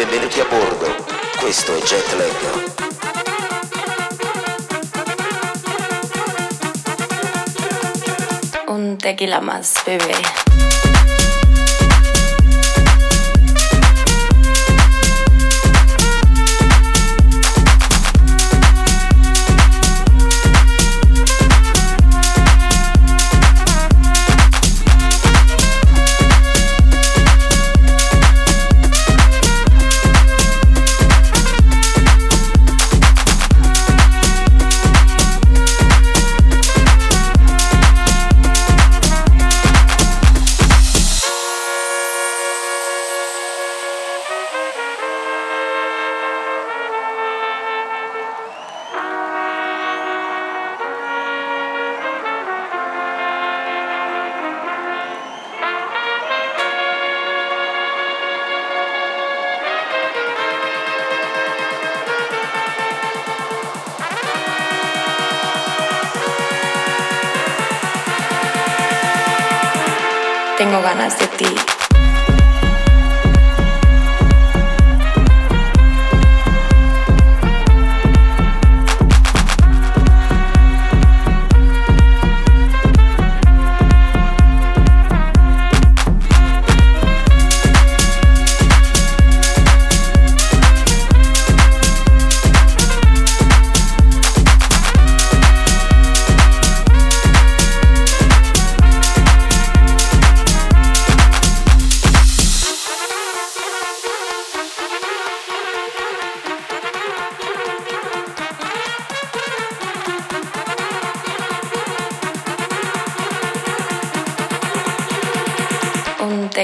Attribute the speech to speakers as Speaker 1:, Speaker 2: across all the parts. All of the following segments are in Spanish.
Speaker 1: Benvenuti a bordo, questo è Jetlag.
Speaker 2: Un tequila más, bebé.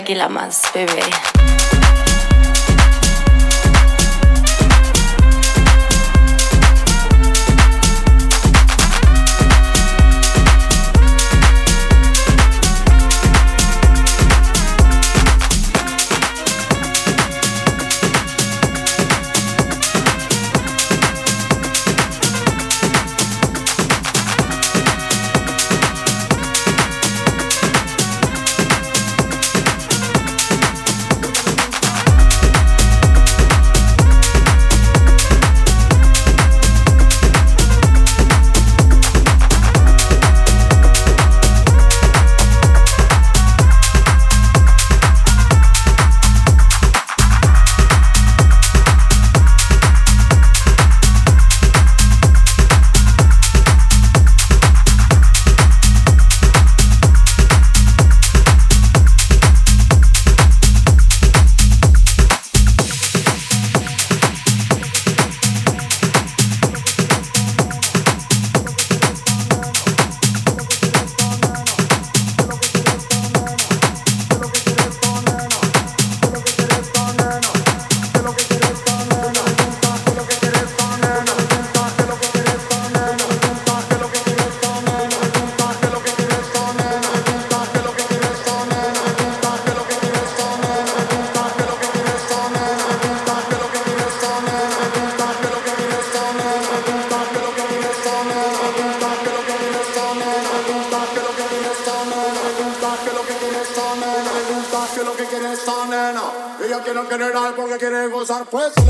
Speaker 2: tranquila más, bebé.
Speaker 3: request.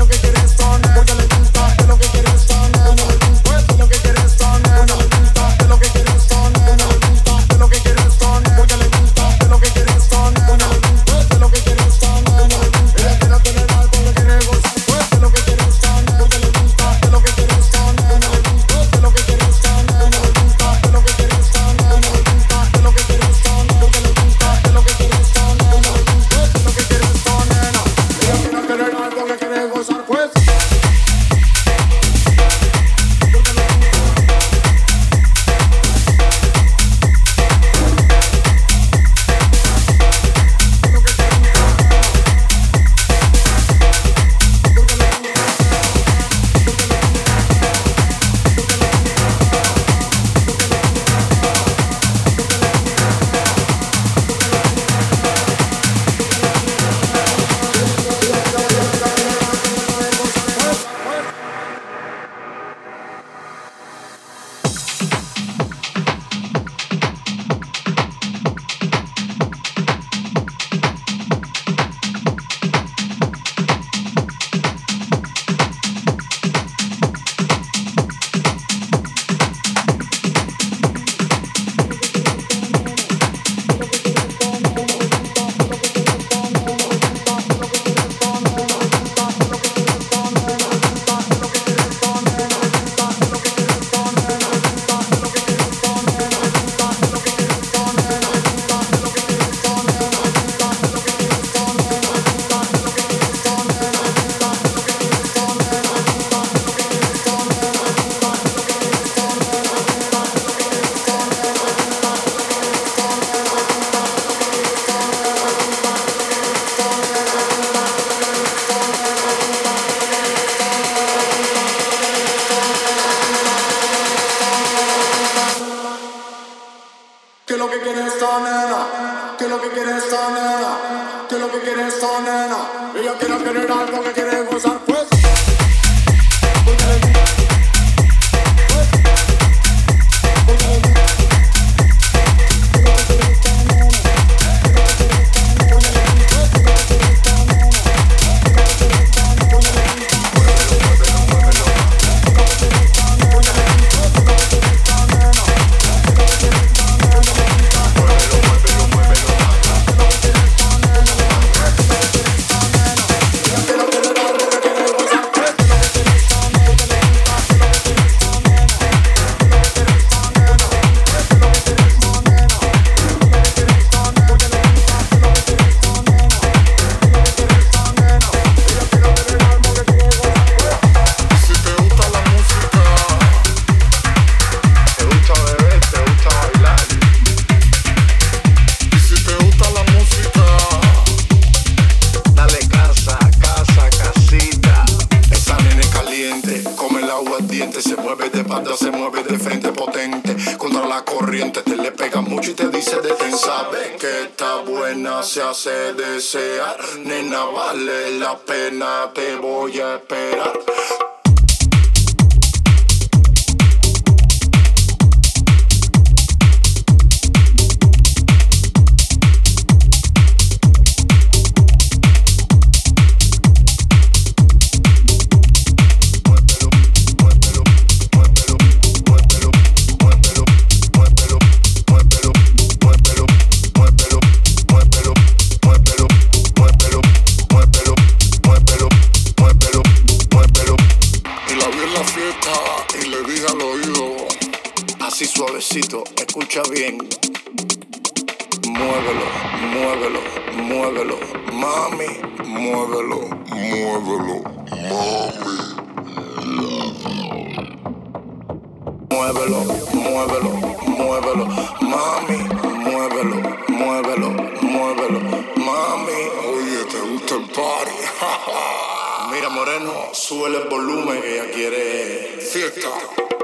Speaker 3: Dice detén. Sabe que está buena, se hace desear. Nena, vale la pena, te voy a esperar. Escucha bien. Muévelo, muévelo, muévelo, mami, muévelo, muévelo, mami. Muévelo, muévelo, muévelo, mami, muévelo, muévelo, muévelo, mami. Oye, ¿te gusta el party? Mira, Moreno, sube el volumen que ella quiere fiesta.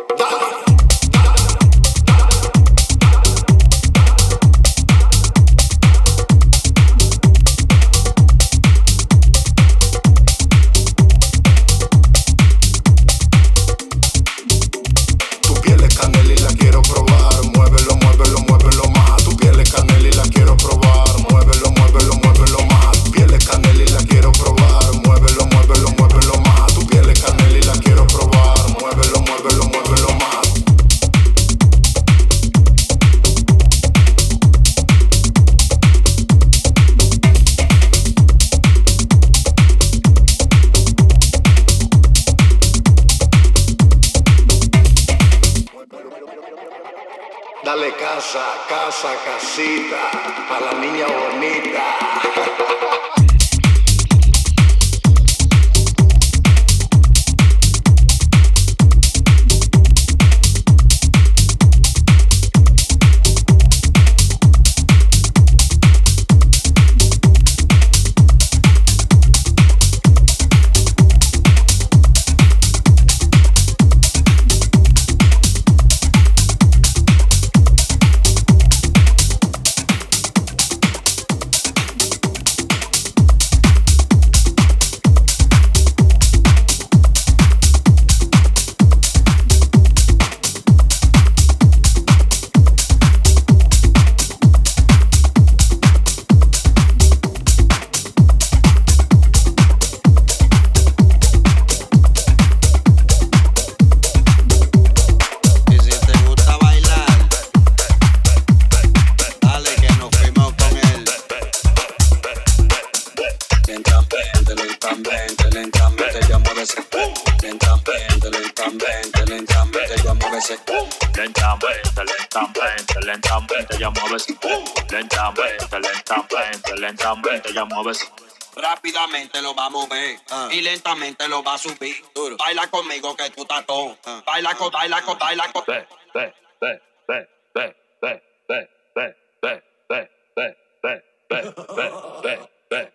Speaker 4: Lentamente, ya
Speaker 5: mueves. Lentamente, lentamente, lentamente ya mueves.
Speaker 4: Rápidamente lo va a mover y lentamente lo va a subir. Baila conmigo que tú estás todo. Baila con, baila con, baila con.
Speaker 5: Ve, ve, ve, ve, ve, ve, ve, ve, ve, ve, ve, ve, ve, ve, ve,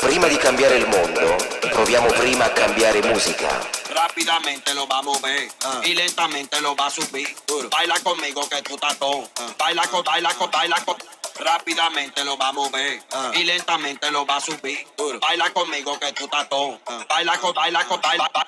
Speaker 1: Prima di cambiare il mondo, proviamo prima a cambiare musica.
Speaker 4: Rápidamente lo va a mover y lentamente lo va a subir. Baila conmigo que tú estás todo. Baila con, baila con, baila con. Rápidamente lo va a mover y lentamente lo va a subir. Baila conmigo que tú estás todo. Baila con, baila con, baila, ba- baila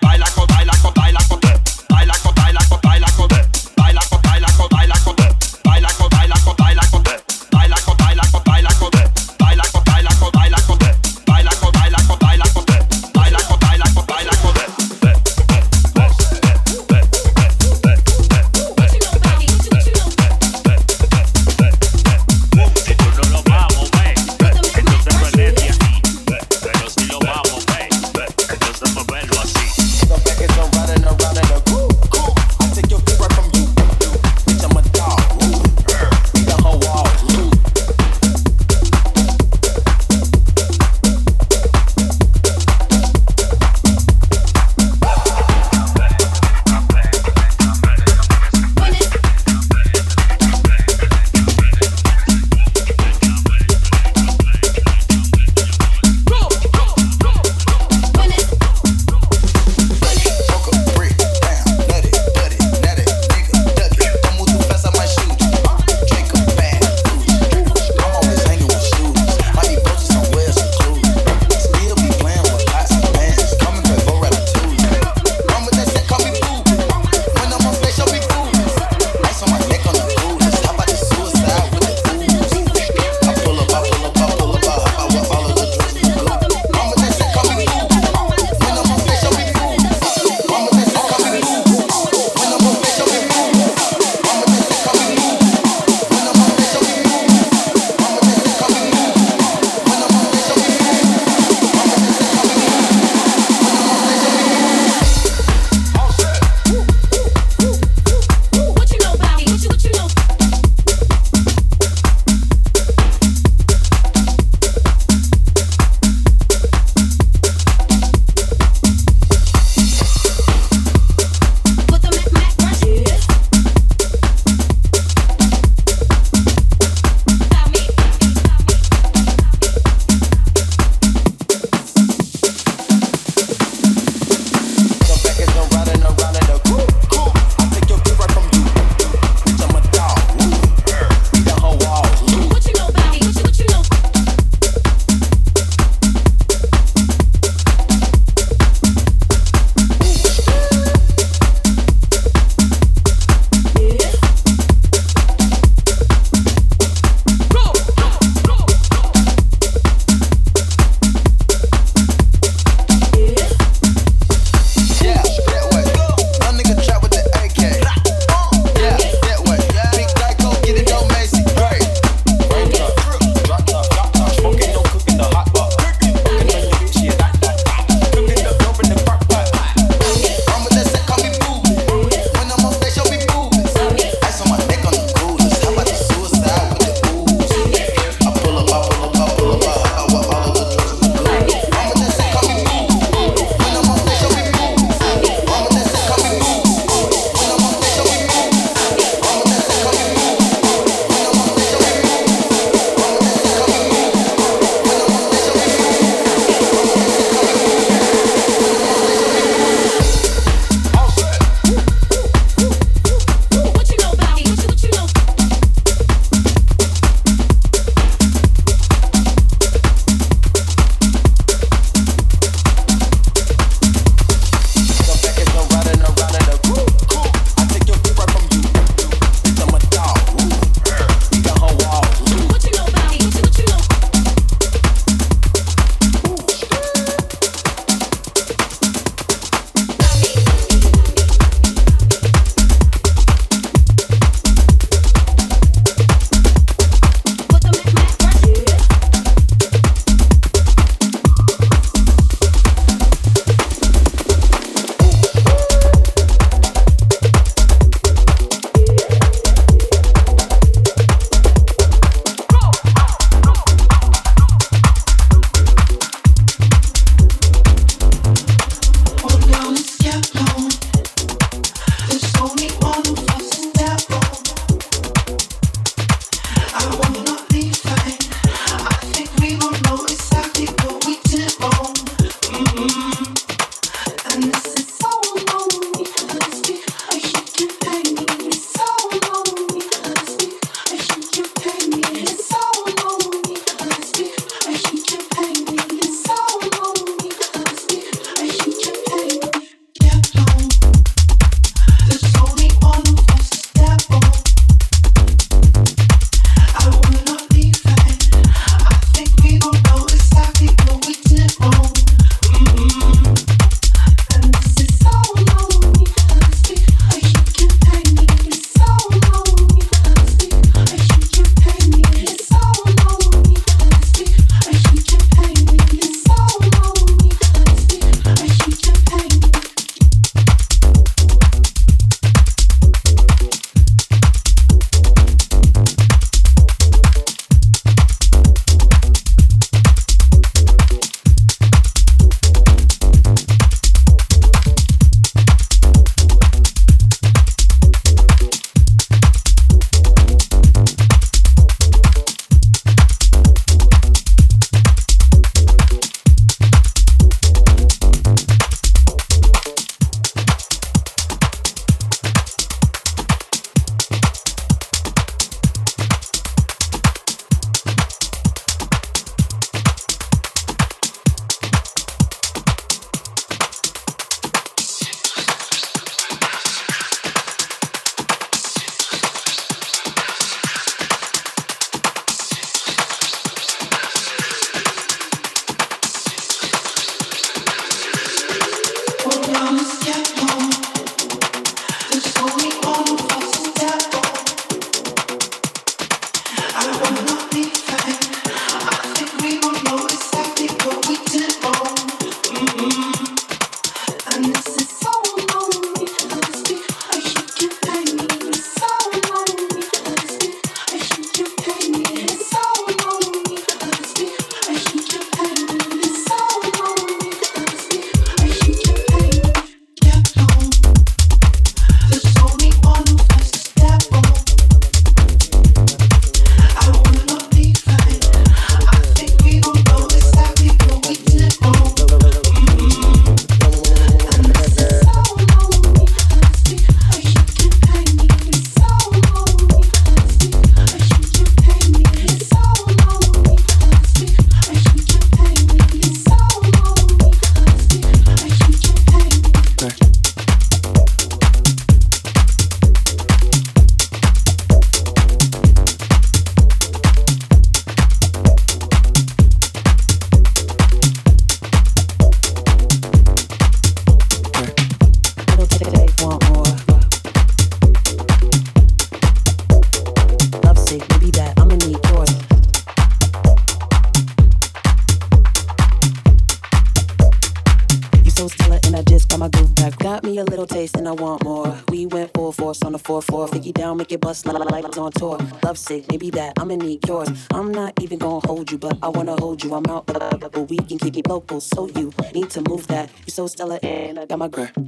Speaker 6: on tour. Love sick, maybe that, I'ma need yours. I'm not even gonna hold you, but I wanna hold you. I'm out, but we can keep it local. So you need to move that. You so stellar and I got my. Little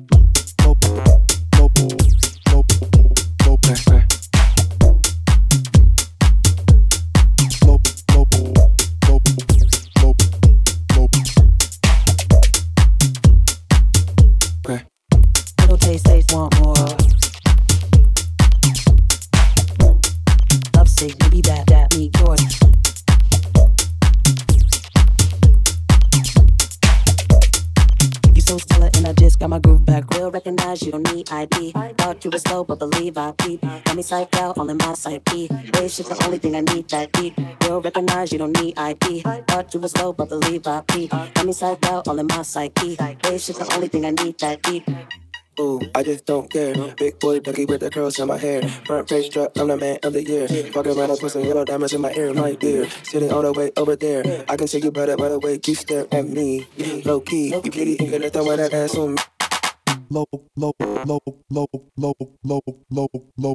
Speaker 6: You don't need ID. Thought you were slow, but believe I peep. Got me psyched out, all in my side P. It's just the only thing I need that deep. Will recognize you don't need ID. Thought you were slow, but believe I peep. Got me psyched out, all in my psyche. It's just the only thing I need that deep.
Speaker 7: Ooh, I just don't care. Big boy ducky with the curls in my hair. Front page truck, I'm the man of the year. Fuck around and put some yellow diamonds in my ear, my dear. Sitting all the way over there. I can see you better by the way you stare at me. Low key, you pretty and gonna throw that ass on me. Low, low, low, low, low, low, low, low.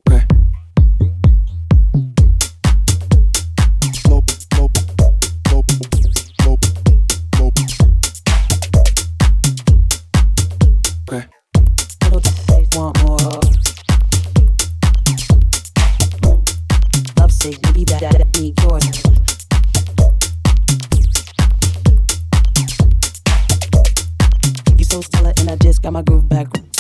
Speaker 7: Low,
Speaker 6: want more. Love sick, maybe that, that, that, me, yours. Just got my groove back.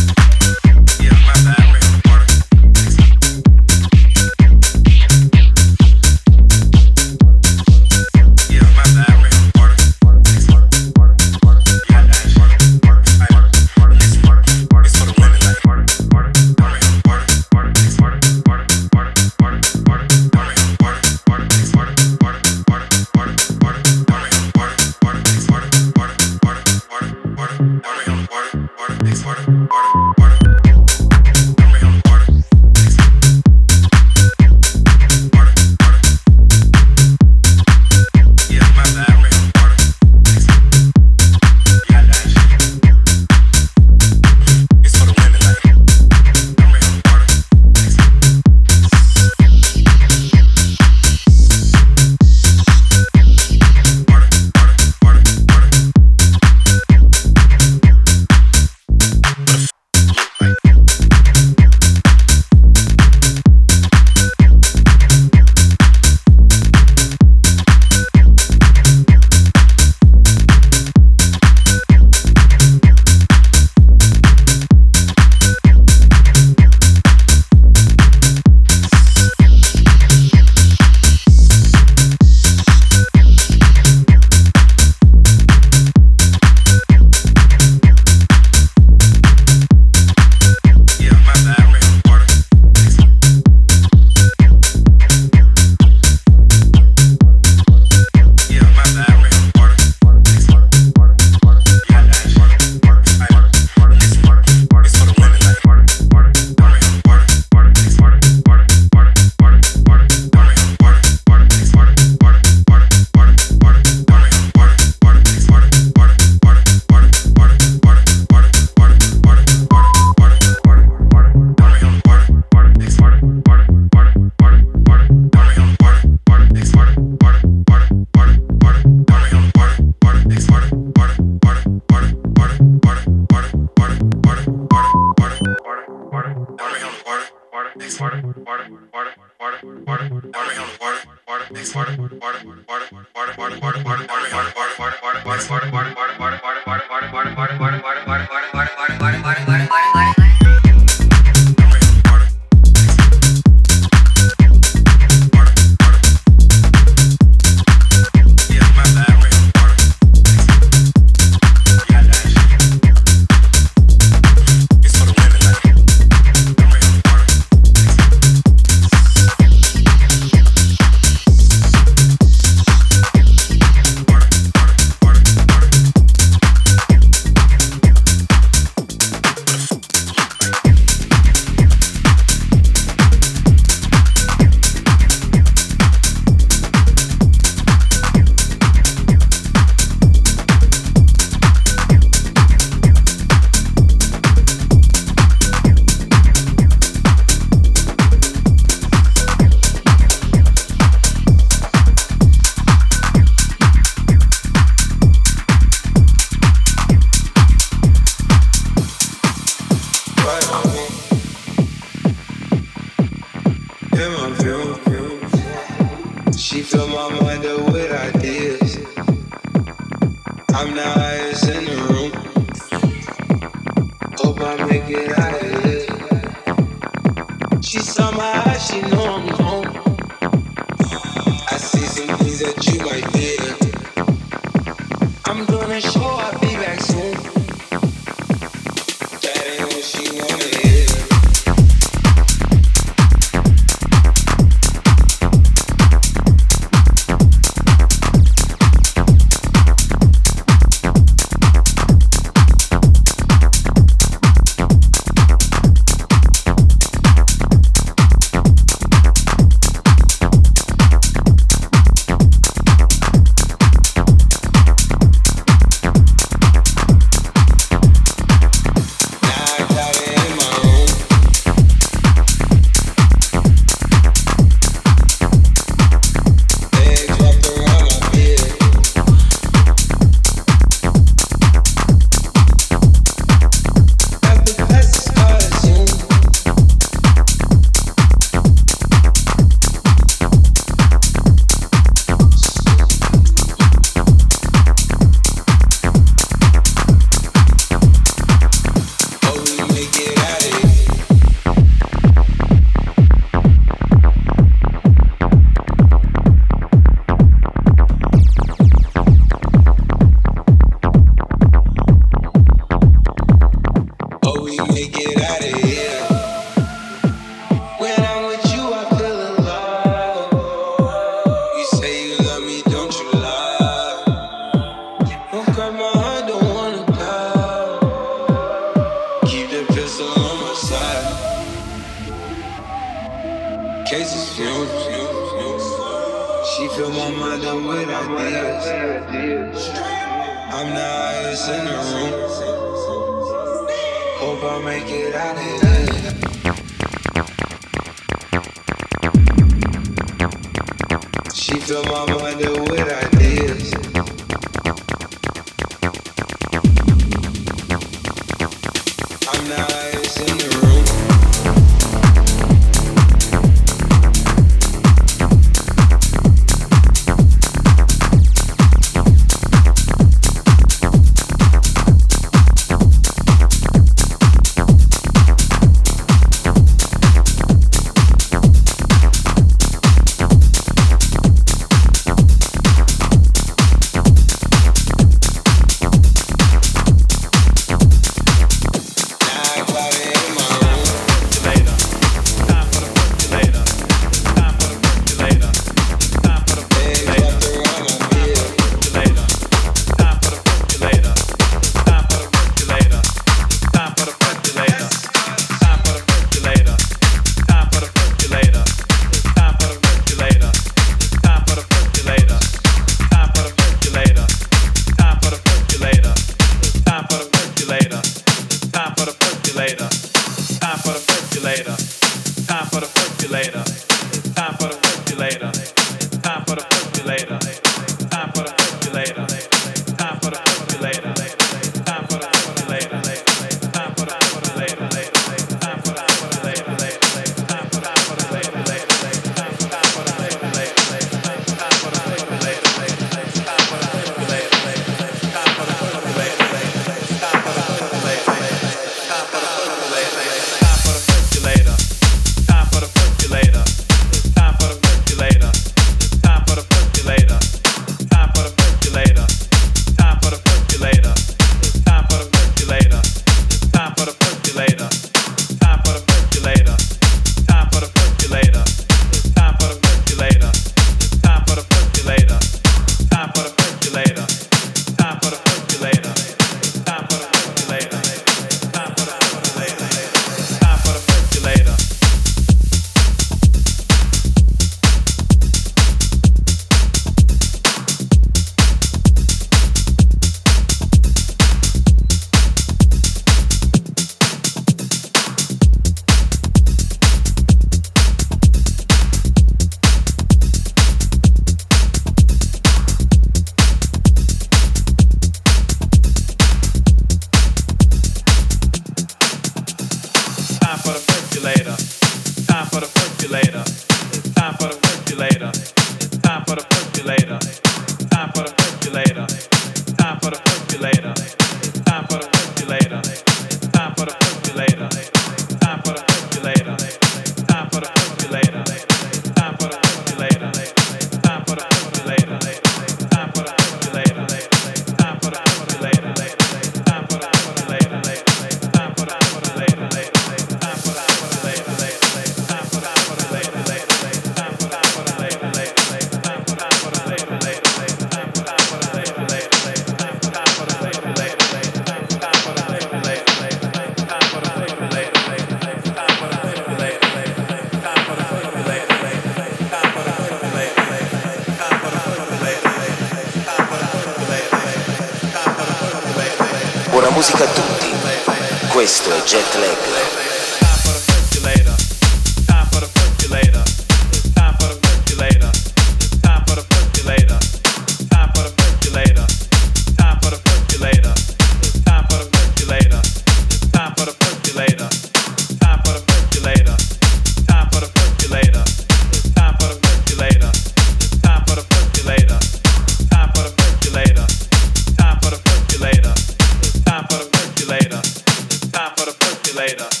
Speaker 8: Later.